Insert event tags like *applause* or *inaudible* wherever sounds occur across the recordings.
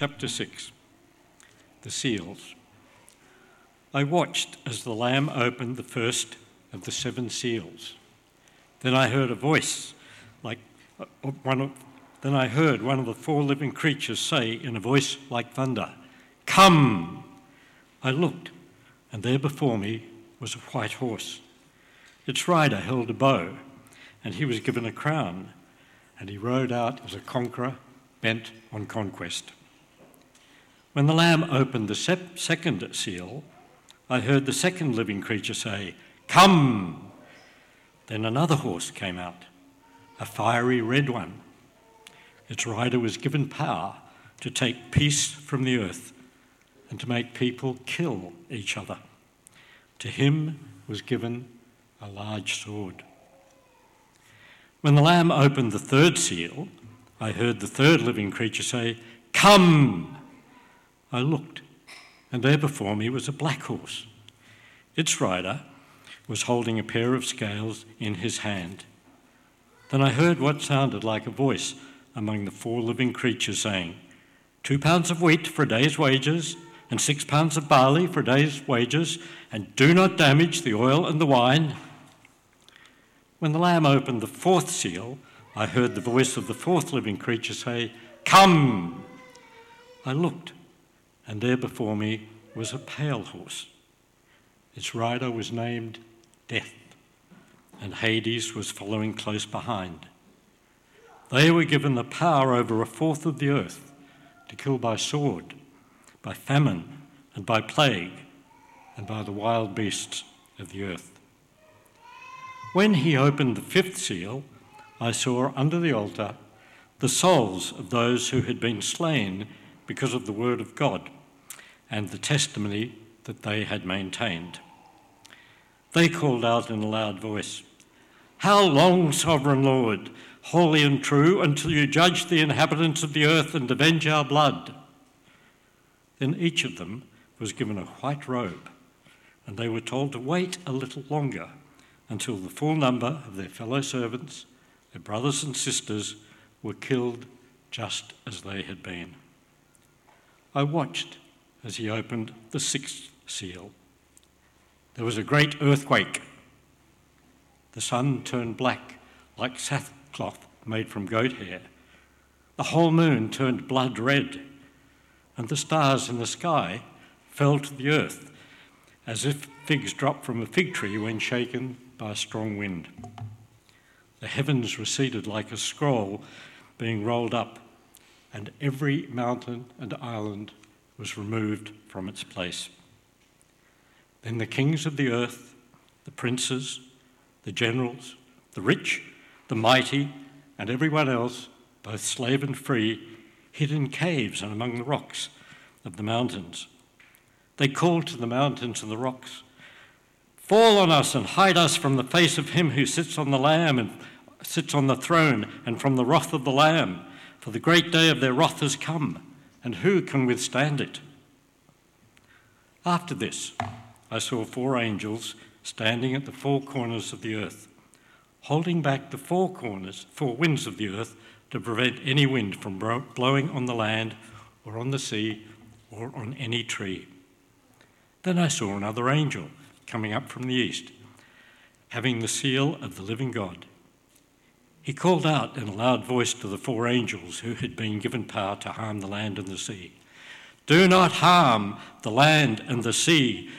Chapter 6 The Seals. I watched as the Lamb opened the first of the seven seals. Then I heard a voice like uh, one of, then I heard one of the four living creatures say in a voice like thunder, Come! I looked, and there before me was a white horse. Its rider held a bow, and he was given a crown, and he rode out as a conqueror bent on conquest. When the Lamb opened the sep- second seal, I heard the second living creature say, Come! Then another horse came out, a fiery red one. Its rider was given power to take peace from the earth and to make people kill each other. To him was given a large sword. When the Lamb opened the third seal, I heard the third living creature say, Come! I looked, and there before me was a black horse. Its rider was holding a pair of scales in his hand. Then I heard what sounded like a voice among the four living creatures saying, Two pounds of wheat for a day's wages, and six pounds of barley for a day's wages, and do not damage the oil and the wine. When the Lamb opened the fourth seal, I heard the voice of the fourth living creature say, Come! I looked, and there before me was a pale horse. Its rider was named Death, and Hades was following close behind. They were given the power over a fourth of the earth to kill by sword, by famine, and by plague, and by the wild beasts of the earth. When he opened the fifth seal, I saw under the altar the souls of those who had been slain because of the word of God and the testimony that they had maintained. They called out in a loud voice, How long, sovereign Lord? holy and true, until you judge the inhabitants of the earth and avenge our blood. Then each of them was given a white robe, and they were told to wait a little longer until the full number of their fellow servants, their brothers and sisters, were killed just as they had been. I watched as he opened the sixth seal. There was a great earthquake. The sun turned black like sackcloth made from goat hair. The whole moon turned blood red, and the stars in the sky fell to the earth as if figs drop from a fig tree when shaken by a strong wind. The heavens receded like a scroll being rolled up, and every mountain and island was removed from its place. Then the kings of the earth, the princes, the generals, the rich, the mighty, and everyone else, both slave and free, hid in caves and among the rocks of the mountains. They called to the mountains and the rocks, Fall on us and hide us from the face of him who sits on the Lamb and sits on the throne and from the wrath of the Lamb, for the great day of their wrath has come, and who can withstand it? After this, I saw four angels standing at the four corners of the earth holding back the four corners, four winds of the earth, to prevent any wind from blowing on the land or on the sea or on any tree. Then I saw another angel coming up from the east, having the seal of the living God. He called out in a loud voice to the four angels who had been given power to harm the land and the sea Do not harm the land and the sea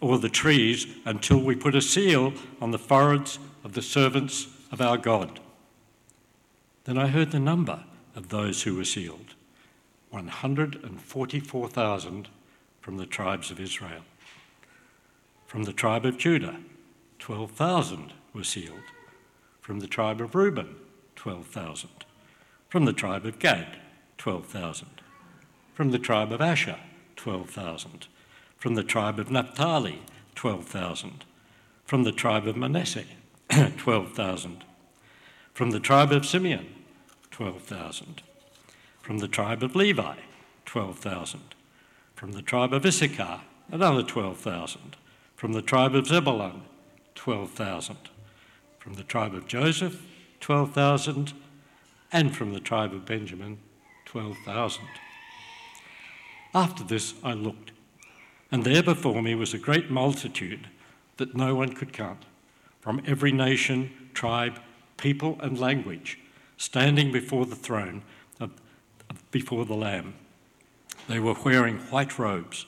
or the trees until we put a seal on the foreheads of the servants of our God. Then I heard the number of those who were sealed 144,000 from the tribes of Israel. From the tribe of Judah, 12,000 were sealed. From the tribe of Reuben, 12,000. From the tribe of Gad, 12,000. From the tribe of Asher, 12,000. From the tribe of Naphtali, 12,000. From the tribe of Manasseh, *clears throat* 12,000. From the tribe of Simeon, 12,000. From the tribe of Levi, 12,000. From the tribe of Issachar, another 12,000. From the tribe of Zebulun, 12,000. From the tribe of Joseph, 12,000. And from the tribe of Benjamin, 12,000. After this, I looked, and there before me was a great multitude that no one could count, from every nation, tribe, people, and language, standing before the throne, of, before the Lamb. They were wearing white robes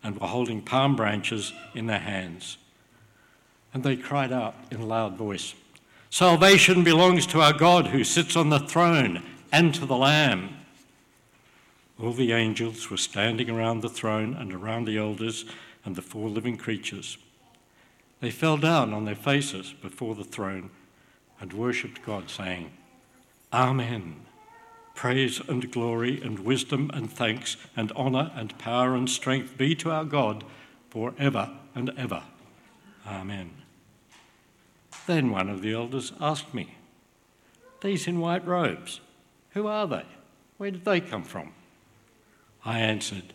and were holding palm branches in their hands. And they cried out in a loud voice Salvation belongs to our God who sits on the throne and to the Lamb. All the angels were standing around the throne and around the elders and the four living creatures. They fell down on their faces before the throne and worshipped God, saying, Amen. Praise and glory and wisdom and thanks and honour and power and strength be to our God for ever and ever. Amen. Then one of the elders asked me, These in white robes, who are they? Where did they come from? I answered,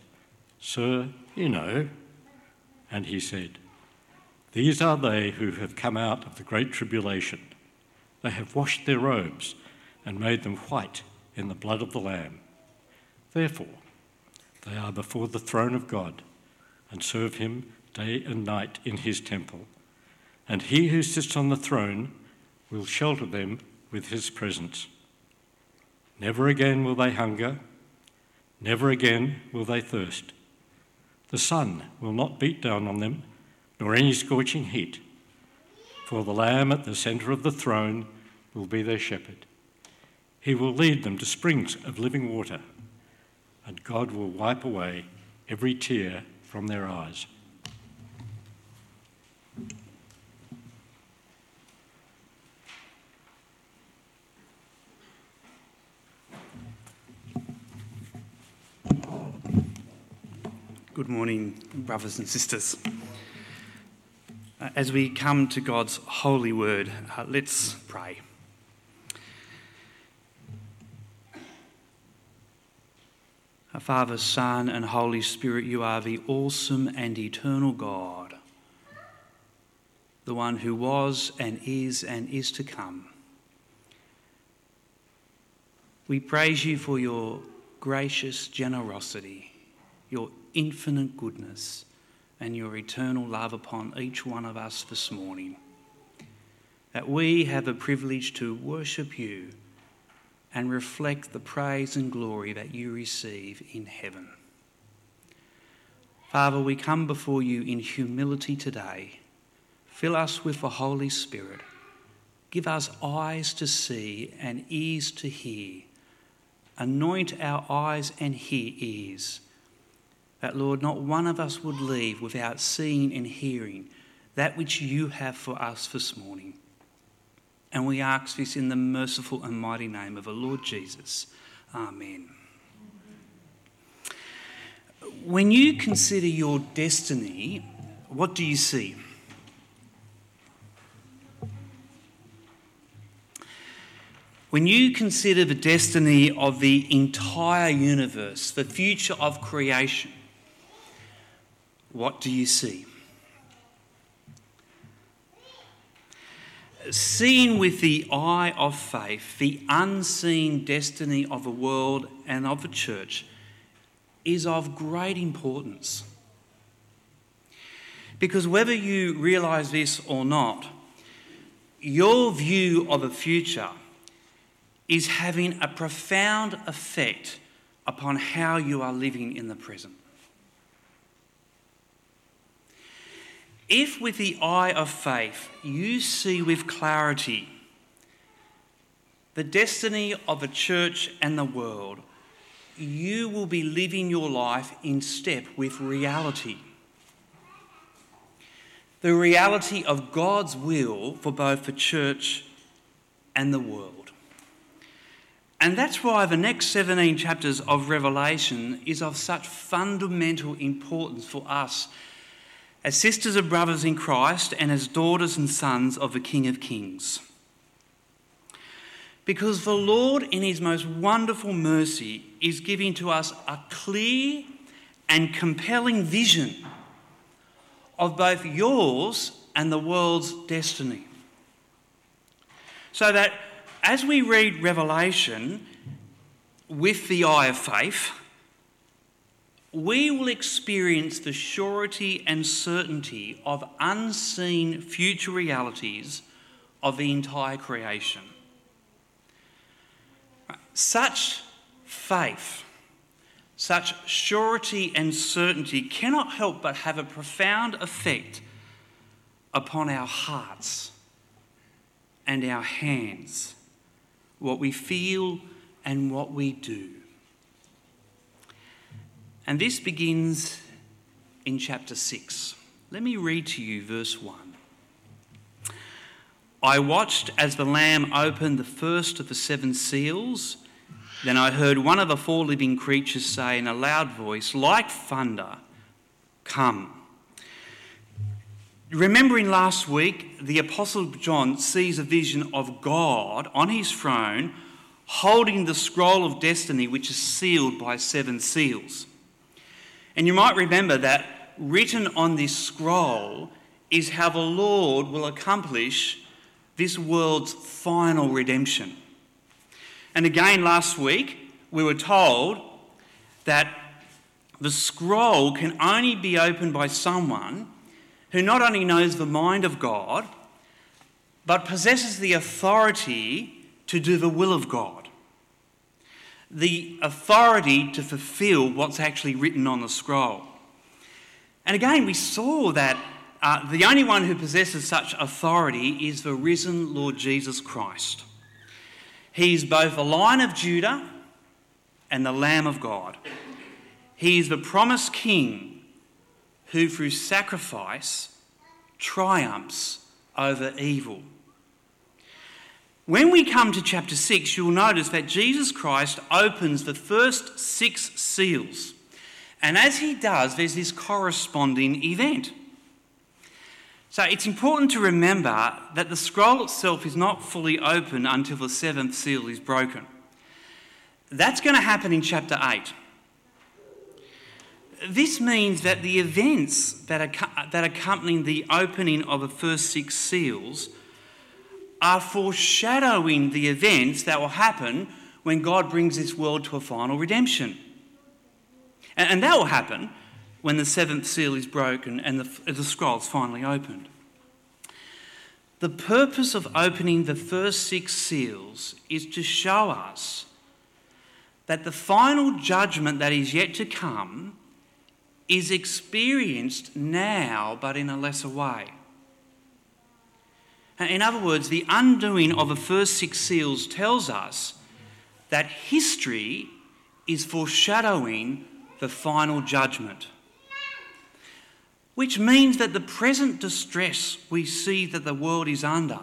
Sir, you know. And he said, These are they who have come out of the great tribulation. They have washed their robes and made them white in the blood of the Lamb. Therefore, they are before the throne of God and serve him day and night in his temple. And he who sits on the throne will shelter them with his presence. Never again will they hunger Never again will they thirst. The sun will not beat down on them, nor any scorching heat, for the Lamb at the centre of the throne will be their shepherd. He will lead them to springs of living water, and God will wipe away every tear from their eyes. Good morning, brothers and sisters. Uh, as we come to God's holy word, uh, let's pray. Our Father, Son, and Holy Spirit, you are the awesome and eternal God, the one who was and is and is to come. We praise you for your gracious generosity, your infinite goodness and your eternal love upon each one of us this morning. That we have the privilege to worship you and reflect the praise and glory that you receive in heaven. Father, we come before you in humility today. Fill us with the Holy Spirit. Give us eyes to see and ears to hear. Anoint our eyes and hear ears that, Lord, not one of us would leave without seeing and hearing that which you have for us this morning. And we ask this in the merciful and mighty name of the Lord Jesus. Amen. When you consider your destiny, what do you see? When you consider the destiny of the entire universe, the future of creation, what do you see? Seeing with the eye of faith the unseen destiny of the world and of the church is of great importance. Because whether you realise this or not, your view of the future is having a profound effect upon how you are living in the present. If with the eye of faith you see with clarity the destiny of a church and the world, you will be living your life in step with reality. The reality of God's will for both the church and the world. And that's why the next 17 chapters of Revelation is of such fundamental importance for us as sisters and brothers in Christ and as daughters and sons of the King of Kings. Because the Lord, in His most wonderful mercy, is giving to us a clear and compelling vision of both yours and the world's destiny. So that as we read Revelation with the eye of faith, we will experience the surety and certainty of unseen future realities of the entire creation. Such faith, such surety and certainty cannot help but have a profound effect upon our hearts and our hands, what we feel and what we do. And this begins in chapter 6. Let me read to you verse 1. I watched as the Lamb opened the first of the seven seals. Then I heard one of the four living creatures say in a loud voice, like thunder, Come. Remembering last week, the Apostle John sees a vision of God on his throne holding the scroll of destiny, which is sealed by seven seals. And you might remember that written on this scroll is how the Lord will accomplish this world's final redemption. And again, last week, we were told that the scroll can only be opened by someone who not only knows the mind of God, but possesses the authority to do the will of God. The authority to fulfill what's actually written on the scroll. And again, we saw that uh, the only one who possesses such authority is the risen Lord Jesus Christ. He's both the Lion of Judah and the Lamb of God. He is the promised King who through sacrifice triumphs over evil. When we come to chapter 6, you'll notice that Jesus Christ opens the first six seals. And as he does, there's this corresponding event. So it's important to remember that the scroll itself is not fully open until the seventh seal is broken. That's going to happen in chapter 8 this means that the events that, that accompany the opening of the first six seals are foreshadowing the events that will happen when God brings this world to a final redemption. And, that will happen when the seventh seal is broken and the, the scroll is finally opened. The purpose of opening the first six seals is to show us that the final judgment that is yet to come is experienced now, but in a lesser way. In other words, the undoing of the first six seals tells us that history is foreshadowing the final judgment. Which means that the present distress we see that the world is under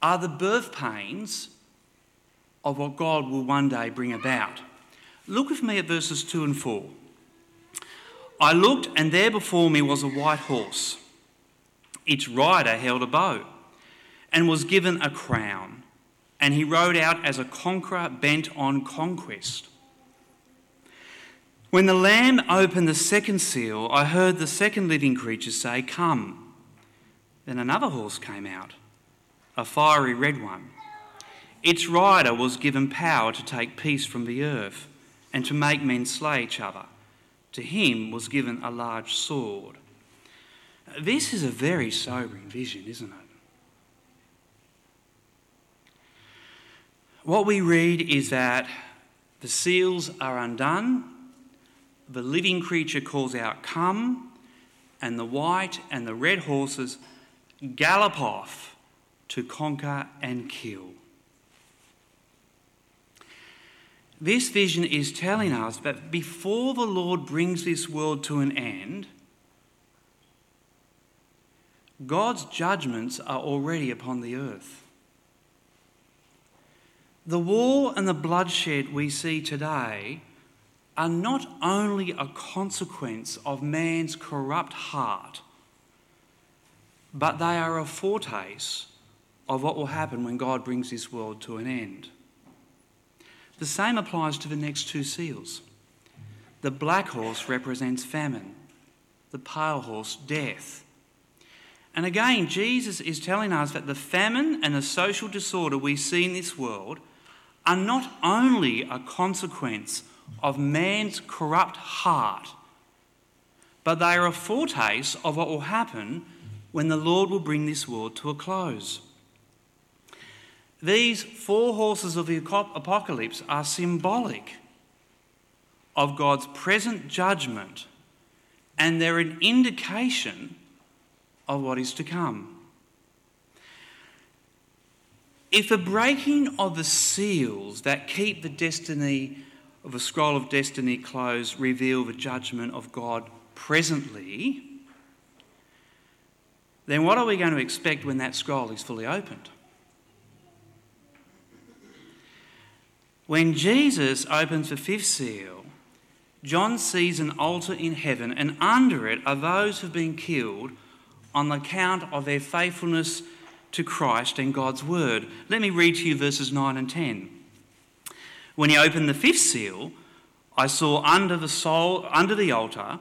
are the birth pains of what God will one day bring about. Look with me at verses 2 and 4. I looked, and there before me was a white horse. Its rider held a bow and was given a crown, and he rode out as a conqueror bent on conquest. When the Lamb opened the second seal, I heard the second living creature say, Come. Then another horse came out, a fiery red one. Its rider was given power to take peace from the earth and to make men slay each other. To him was given a large sword. This is a very sobering vision, isn't it? What we read is that the seals are undone, the living creature calls out, Come, and the white and the red horses gallop off to conquer and kill. This vision is telling us that before the Lord brings this world to an end, God's judgments are already upon the earth. The war and the bloodshed we see today are not only a consequence of man's corrupt heart, but they are a foretaste of what will happen when God brings this world to an end. The same applies to the next two seals. The black horse represents famine, the pale horse, death. And again, Jesus is telling us that the famine and the social disorder we see in this world are not only a consequence of man's corrupt heart, but they are a foretaste of what will happen when the Lord will bring this world to a close. These four horses of the apocalypse are symbolic of God's present judgment, and they're an indication of what is to come. If the breaking of the seals that keep the destiny of a scroll of destiny closed reveal the judgment of God presently, then what are we going to expect when that scroll is fully opened? When Jesus opens the fifth seal, John sees an altar in heaven, and under it are those who've been killed on account of their faithfulness to Christ and God's word. Let me read to you verses 9 and 10. When he opened the fifth seal, I saw under the soul under the altar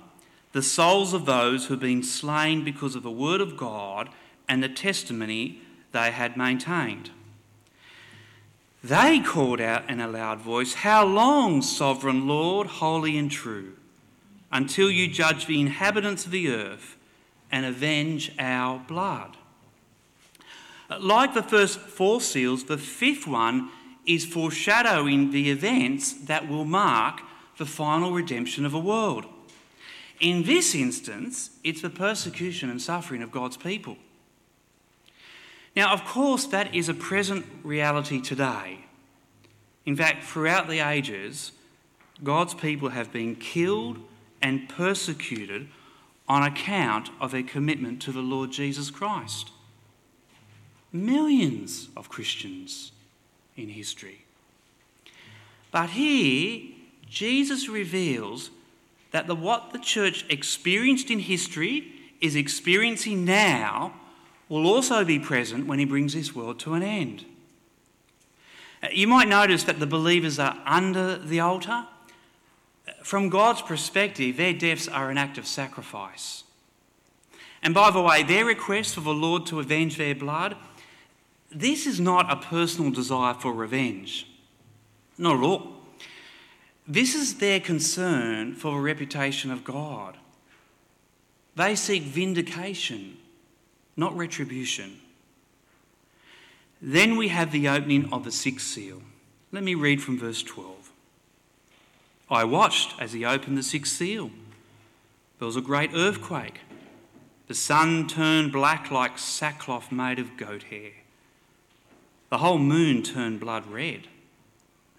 the souls of those who had been slain because of the word of God and the testimony they had maintained. They called out in a loud voice, How long, sovereign Lord, holy and true, until you judge the inhabitants of the earth and avenge our blood? Like the first four seals, the fifth one is foreshadowing the events that will mark the final redemption of a world. In this instance, it's the persecution and suffering of God's people. Now, of course, that is a present reality today. In fact, throughout the ages, God's people have been killed and persecuted on account of their commitment to the Lord Jesus Christ. Millions of Christians in history. But here, Jesus reveals that the, what the church experienced in history is experiencing now will also be present when he brings this world to an end. You might notice that the believers are under the altar. From God's perspective, their deaths are an act of sacrifice. And by the way, their request for the Lord to avenge their blood, this is not a personal desire for revenge. Not at all. This is their concern for the reputation of God. They seek vindication not retribution. Then we have the opening of the sixth seal. Let me read from verse 12. I watched as he opened the sixth seal. There was a great earthquake. The sun turned black like sackcloth made of goat hair. The whole moon turned blood red,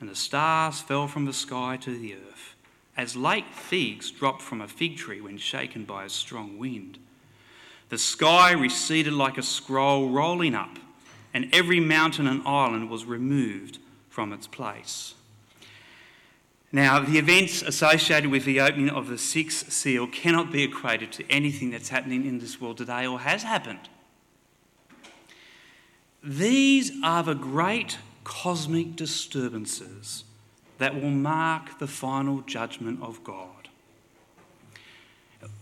and the stars fell from the sky to the earth, as late figs drop from a fig tree when shaken by a strong wind. The sky receded like a scroll rolling up, and every mountain and island was removed from its place. Now, the events associated with the opening of the sixth seal cannot be equated to anything that's happening in this world today or has happened. These are the great cosmic disturbances that will mark the final judgment of God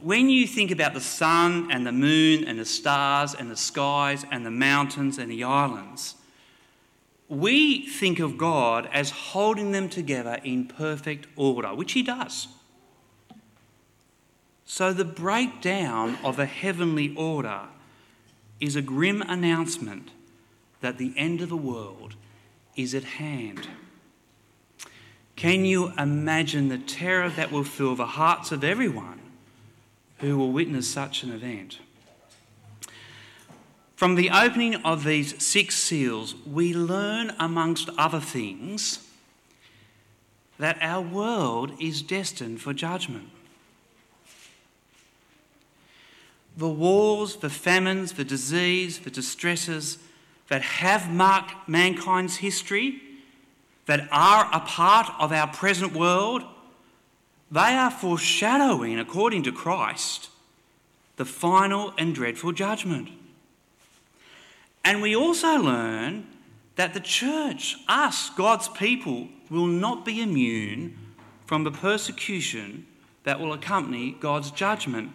when you think about the sun and the moon and the stars and the skies and the mountains and the islands, we think of God as holding them together in perfect order, which He does. So the breakdown of a heavenly order is a grim announcement that the end of the world is at hand. Can you imagine the terror that will fill the hearts of everyone who will witness such an event. From the opening of these six seals, we learn, amongst other things, that our world is destined for judgment. The wars, the famines, the disease, the distresses that have marked mankind's history, that are a part of our present world, they are foreshadowing, according to Christ, the final and dreadful judgment. And we also learn that the church, us, God's people, will not be immune from the persecution that will accompany God's judgment,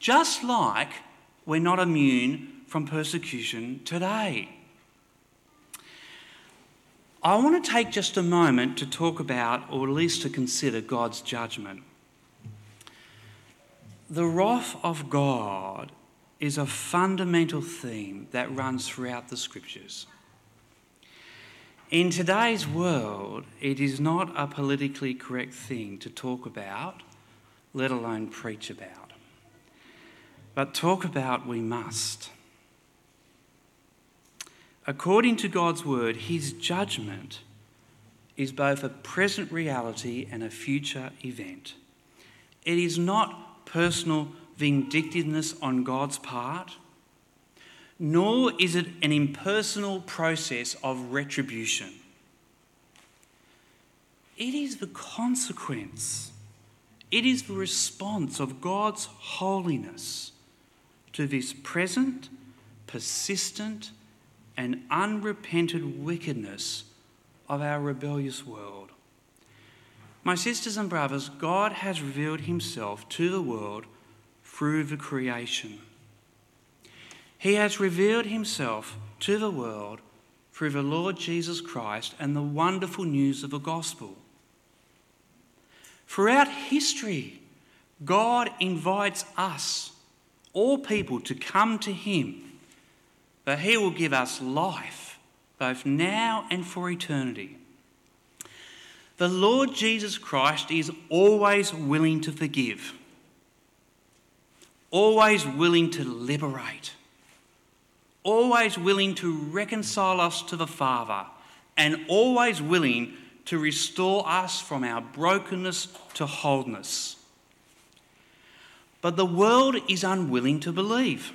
just like we're not immune from persecution today. I want to take just a moment to talk about, or at least to consider, God's judgment. The wrath of God is a fundamental theme that runs throughout the scriptures. In today's world, it is not a politically correct thing to talk about, let alone preach about. But talk about we must. According to God's word, his judgment is both a present reality and a future event. It is not personal vindictiveness on God's part nor is it an impersonal process of retribution. It is the consequence, it is the response of God's holiness to this present, persistent, and unrepented wickedness of our rebellious world. My sisters and brothers, God has revealed himself to the world through the creation. He has revealed himself to the world through the Lord Jesus Christ and the wonderful news of the gospel. Throughout history, God invites us, all people, to come to him, that he will give us life, both now and for eternity. The Lord Jesus Christ is always willing to forgive, always willing to liberate always willing to reconcile us to the Father, and always willing to restore us from our brokenness to wholeness. But the world is unwilling to believe.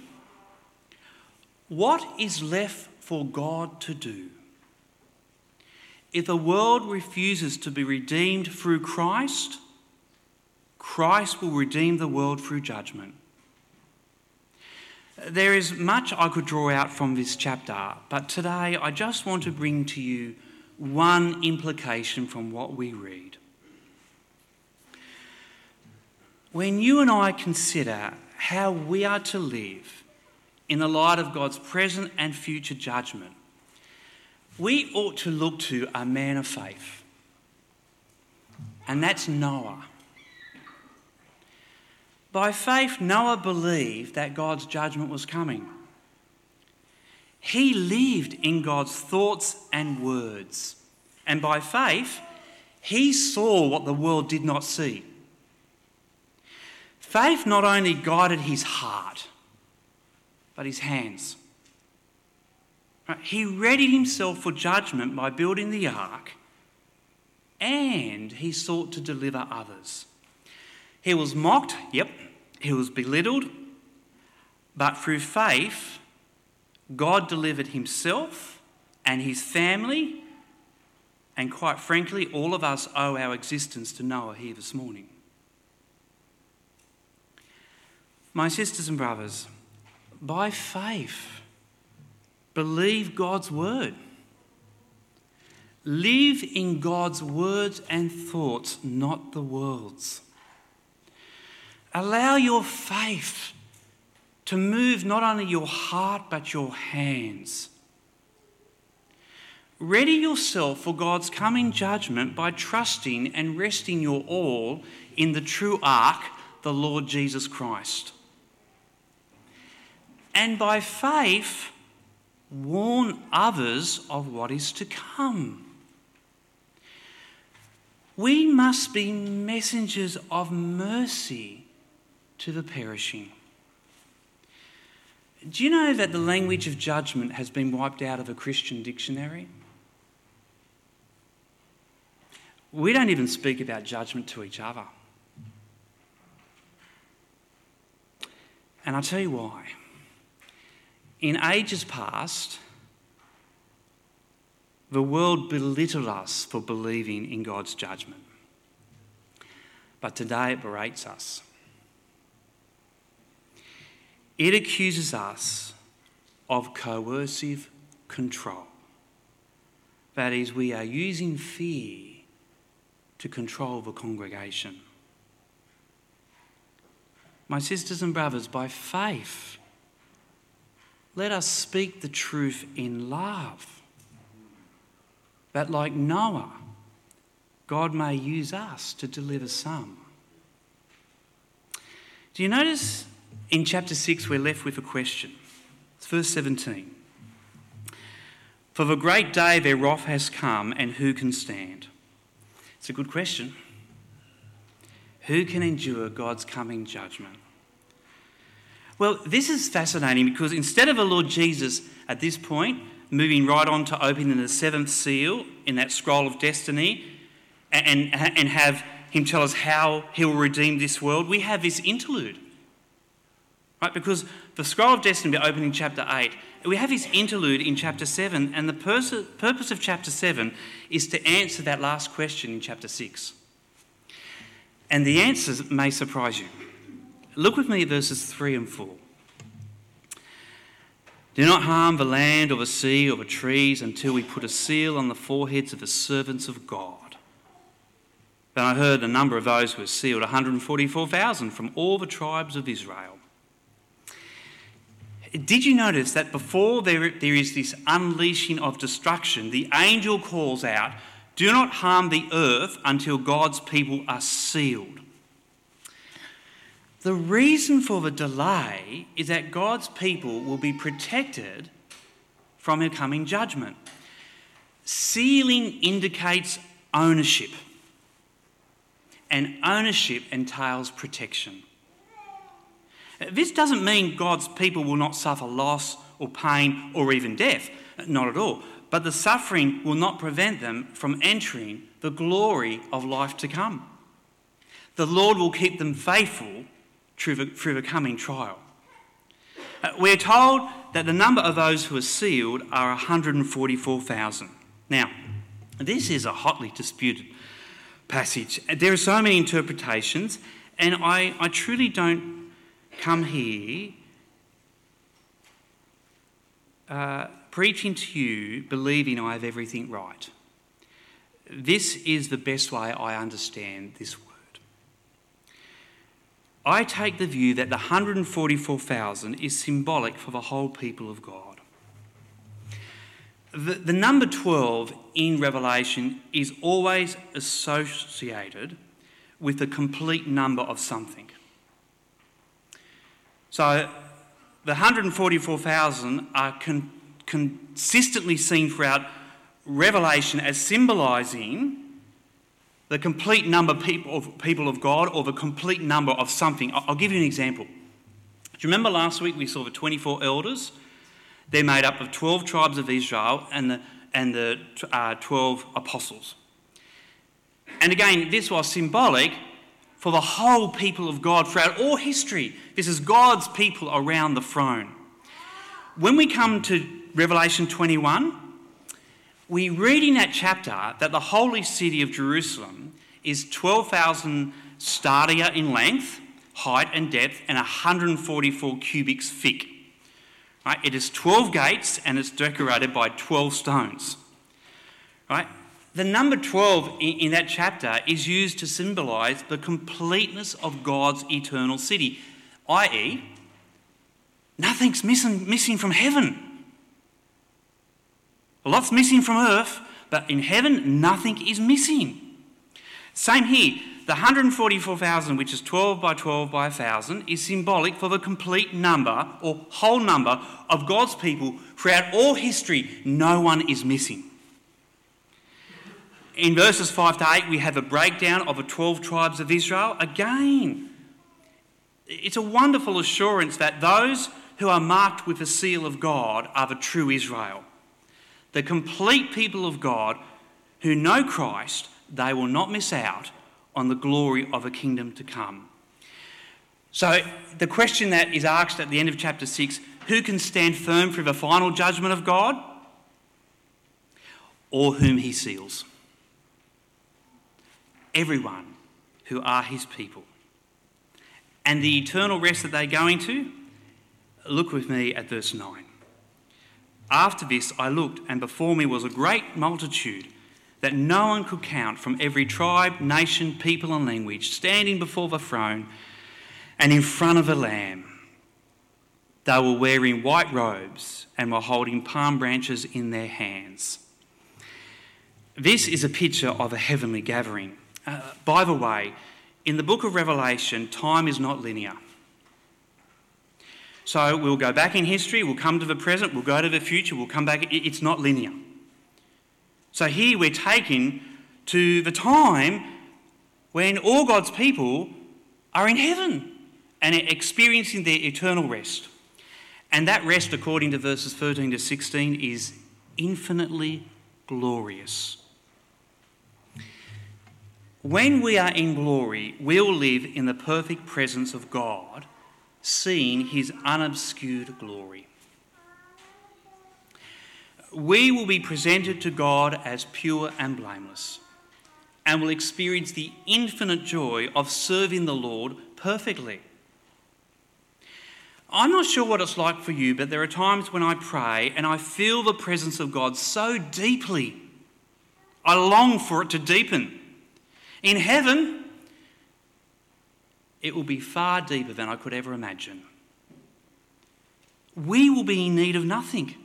What is left for God to do? If the world refuses to be redeemed through Christ, Christ will redeem the world through judgment. There is much I could draw out from this chapter, but today I just want to bring to you one implication from what we read. When you and I consider how we are to live in the light of God's present and future judgment, we ought to look to a man of faith, and that's Noah. By faith, Noah believed that God's judgment was coming. He lived in God's thoughts and words. And by faith, he saw what the world did not see. Faith not only guided his heart, but his hands. He readied himself for judgment by building the ark, and he sought to deliver others. He was mocked, yep, he was belittled, but through faith, God delivered himself and his family, and quite frankly, all of us owe our existence to Noah here this morning. My sisters and brothers, by faith, believe God's word. Live in God's words and thoughts, not the world's. Allow your faith to move not only your heart but your hands. Ready yourself for God's coming judgment by trusting and resting your all in the true ark, the Lord Jesus Christ. And by faith, warn others of what is to come. We must be messengers of mercy to the perishing. Do you know that the language of judgment has been wiped out of a Christian dictionary? We don't even speak about judgment to each other. And I'll tell you why. In ages past, the world belittled us for believing in God's judgment. But today it berates us. It accuses us of coercive control. That is, we are using fear to control the congregation. My sisters and brothers, by faith, let us speak the truth in love. That, like Noah, God may use us to deliver some. Do you notice in chapter 6 we're left with a question? It's verse 17. For the great day their wrath has come, and who can stand? It's a good question. Who can endure God's coming judgment? Well, this is fascinating because instead of the Lord Jesus at this point moving right on to opening the seventh seal in that scroll of destiny and, and have him tell us how he'll redeem this world, we have this interlude. Right? Because the scroll of destiny will open in chapter 8. We have this interlude in chapter 7, and the purpose of chapter 7 is to answer that last question in chapter 6. And the answers may surprise you. Look with me at verses 3 and 4. Do not harm the land or the sea or the trees until we put a seal on the foreheads of the servants of God. Then I heard the number of those who were sealed 144,000 from all the tribes of Israel. Did you notice that before there, there is this unleashing of destruction, the angel calls out, Do not harm the earth until God's people are sealed? The reason for the delay is that God's people will be protected from a coming judgment. Sealing indicates ownership, and ownership entails protection. This doesn't mean God's people will not suffer loss or pain or even death, not at all. But the suffering will not prevent them from entering the glory of life to come. The Lord will keep them faithful through the, through the coming trial. Uh, we're told that the number of those who are sealed are 144,000. Now, this is a hotly disputed passage. There are so many interpretations, and I, I truly don't come here uh, preaching to you believing I have everything right. This is the best way I understand this word. I take the view that the 144,000 is symbolic for the whole people of God. The, the number 12 in Revelation is always associated with the complete number of something. So the 144,000 are con- consistently seen throughout Revelation as symbolising the complete number of people of, God or the complete number of something. I'll give you an example. Do you remember last week we saw the 24 elders? They're made up of 12 tribes of Israel and the, and the uh, 12 apostles. And again, this was symbolic for the whole people of God throughout all history. This is God's people around the throne. When we come to Revelation 21, we read in that chapter that the holy city of Jerusalem is 12,000 stadia in length, height, and depth, and 144 cubits thick. Right? It is 12 gates and it's decorated by 12 stones. Right? The number 12 in, that chapter is used to symbolize the completeness of God's eternal city, i.e., nothing's missing, missing from heaven. A Lots missing from earth, but in heaven, nothing is missing. Same here. The 144,000, which is 12 by 12 by 1,000, is symbolic for the complete number or whole number of God's people throughout all history. No one is missing. In verses 5 to 8, we have a breakdown of the 12 tribes of Israel. Again, it's a wonderful assurance that those who are marked with the seal of God are the true Israel the complete people of God who know Christ, they will not miss out on the glory of a kingdom to come. So, the question that is asked at the end of chapter 6 who can stand firm for the final judgment of God? Or whom he seals? Everyone who are his people. And the eternal rest that they go into? Look with me at verse 9. After this, I looked, and before me was a great multitude that no one could count from every tribe, nation, people, and language, standing before the throne and in front of the Lamb. They were wearing white robes and were holding palm branches in their hands. This is a picture of a heavenly gathering. Uh, by the way, in the book of Revelation, time is not linear. So we'll go back in history, we'll come to the present, we'll go to the future, we'll come back. It's not linear. So here we're taken to the time when all God's people are in heaven and experiencing their eternal rest. And that rest, according to verses 13 to 16, is infinitely glorious. When we are in glory, we'll live in the perfect presence of God, seeing his unobscured glory. We will be presented to God as pure and blameless, and will experience the infinite joy of serving the Lord perfectly. I'm not sure what it's like for you, but there are times when I pray and I feel the presence of God so deeply. I long for it to deepen. In heaven, it will be far deeper than I could ever imagine. We will be in need of nothing,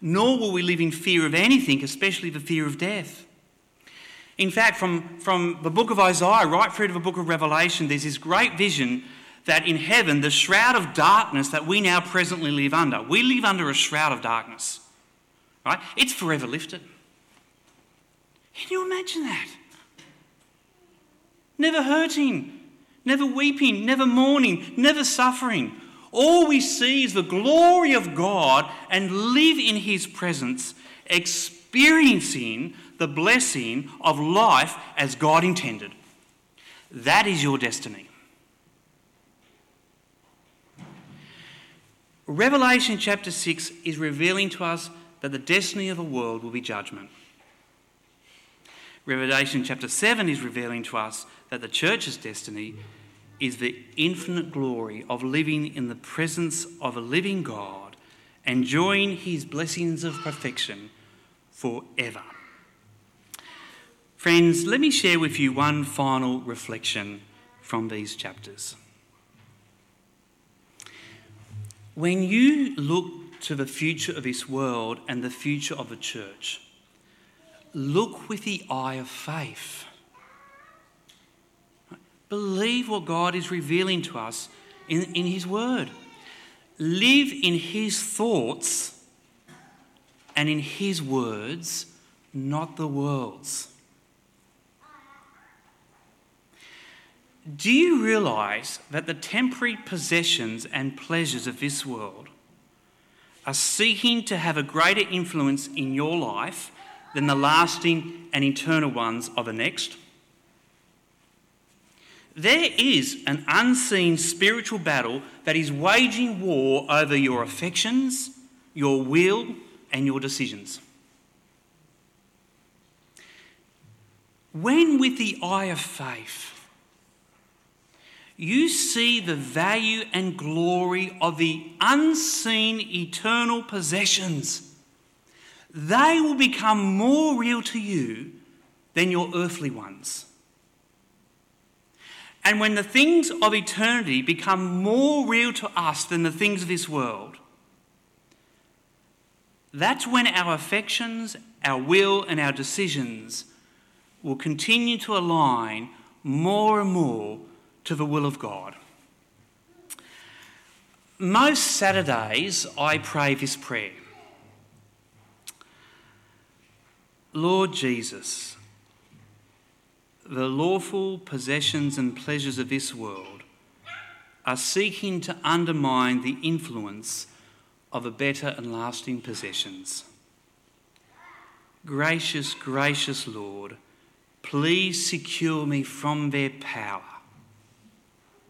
nor will we live in fear of anything, especially the fear of death. In fact, from, from the book of Isaiah right through to the book of Revelation, there's this great vision that in heaven, the shroud of darkness that we now presently live under, we live under a shroud of darkness. Right? It's forever lifted. Can you imagine that? Never hurting, never weeping, never mourning, never suffering. All we see is the glory of God and live in His presence, experiencing the blessing of life as God intended. That is your destiny. Revelation chapter 6 is revealing to us that the destiny of the world will be judgment. Revelation chapter 7 is revealing to us that the church's destiny is the infinite glory of living in the presence of a living God, enjoying his blessings of perfection forever. Friends, let me share with you one final reflection from these chapters. When you look to the future of this world and the future of the church, look with the eye of faith. Believe what God is revealing to us in, in His Word. Live in His thoughts and in His words, not the world's. Do you realize that the temporary possessions and pleasures of this world are seeking to have a greater influence in your life than the lasting and eternal ones of the next? There is an unseen spiritual battle that is waging war over your affections, your will, and your decisions. When, with the eye of faith, you see the value and glory of the unseen eternal possessions they will become more real to you than your earthly ones. And when the things of eternity become more real to us than the things of this world, that's when our affections, our will, and our decisions will continue to align more and more to the will of God. Most Saturdays, I pray this prayer Lord Jesus, the lawful possessions and pleasures of this world are seeking to undermine the influence of a better and lasting possessions. Gracious, gracious Lord, please secure me from their power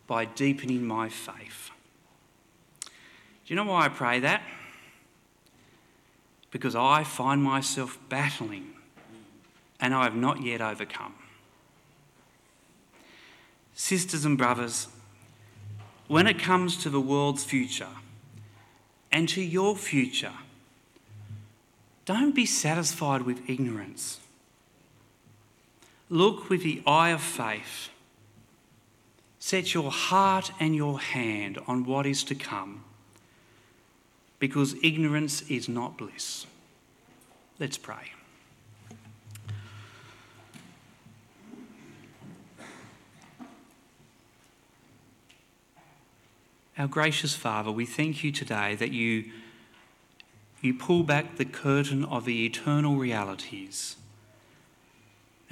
by deepening my faith. Do you know why I pray that? Because I find myself battling and I have not yet overcome. Sisters and brothers, when it comes to the world's future and to your future, don't be satisfied with ignorance. Look with the eye of faith. Set your heart and your hand on what is to come, because ignorance is not bliss. Let's pray. Our gracious Father, we thank you today that you, you pull back the curtain of the eternal realities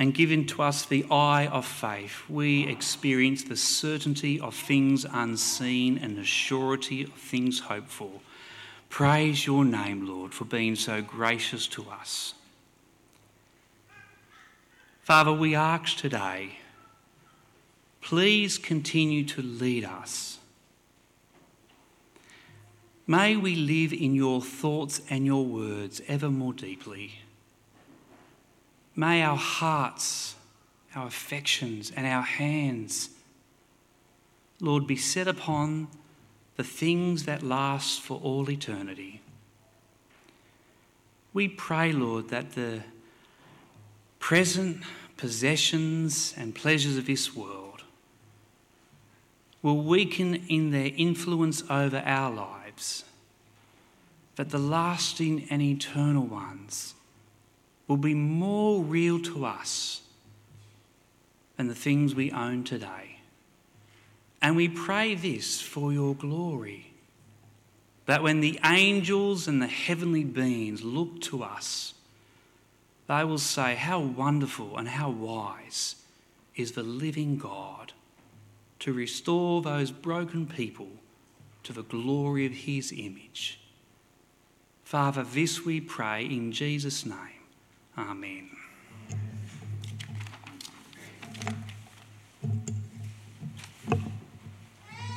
and give to us the eye of faith, we experience the certainty of things unseen and the surety of things hoped for. Praise your name, Lord, for being so gracious to us. Father, we ask today, please continue to lead us. May we live in your thoughts and your words ever more deeply. May our hearts, our affections, and our hands, Lord, be set upon the things that last for all eternity. We pray, Lord, that the present possessions and pleasures of this world will weaken in their influence over our lives, that the lasting and eternal ones will be more real to us than the things we own today. And we pray this for your glory. That when the angels and the heavenly beings look to us, they will say, How wonderful and how wise is the living God to restore those broken people to the glory of his image. Father, this we pray in Jesus' name. Amen.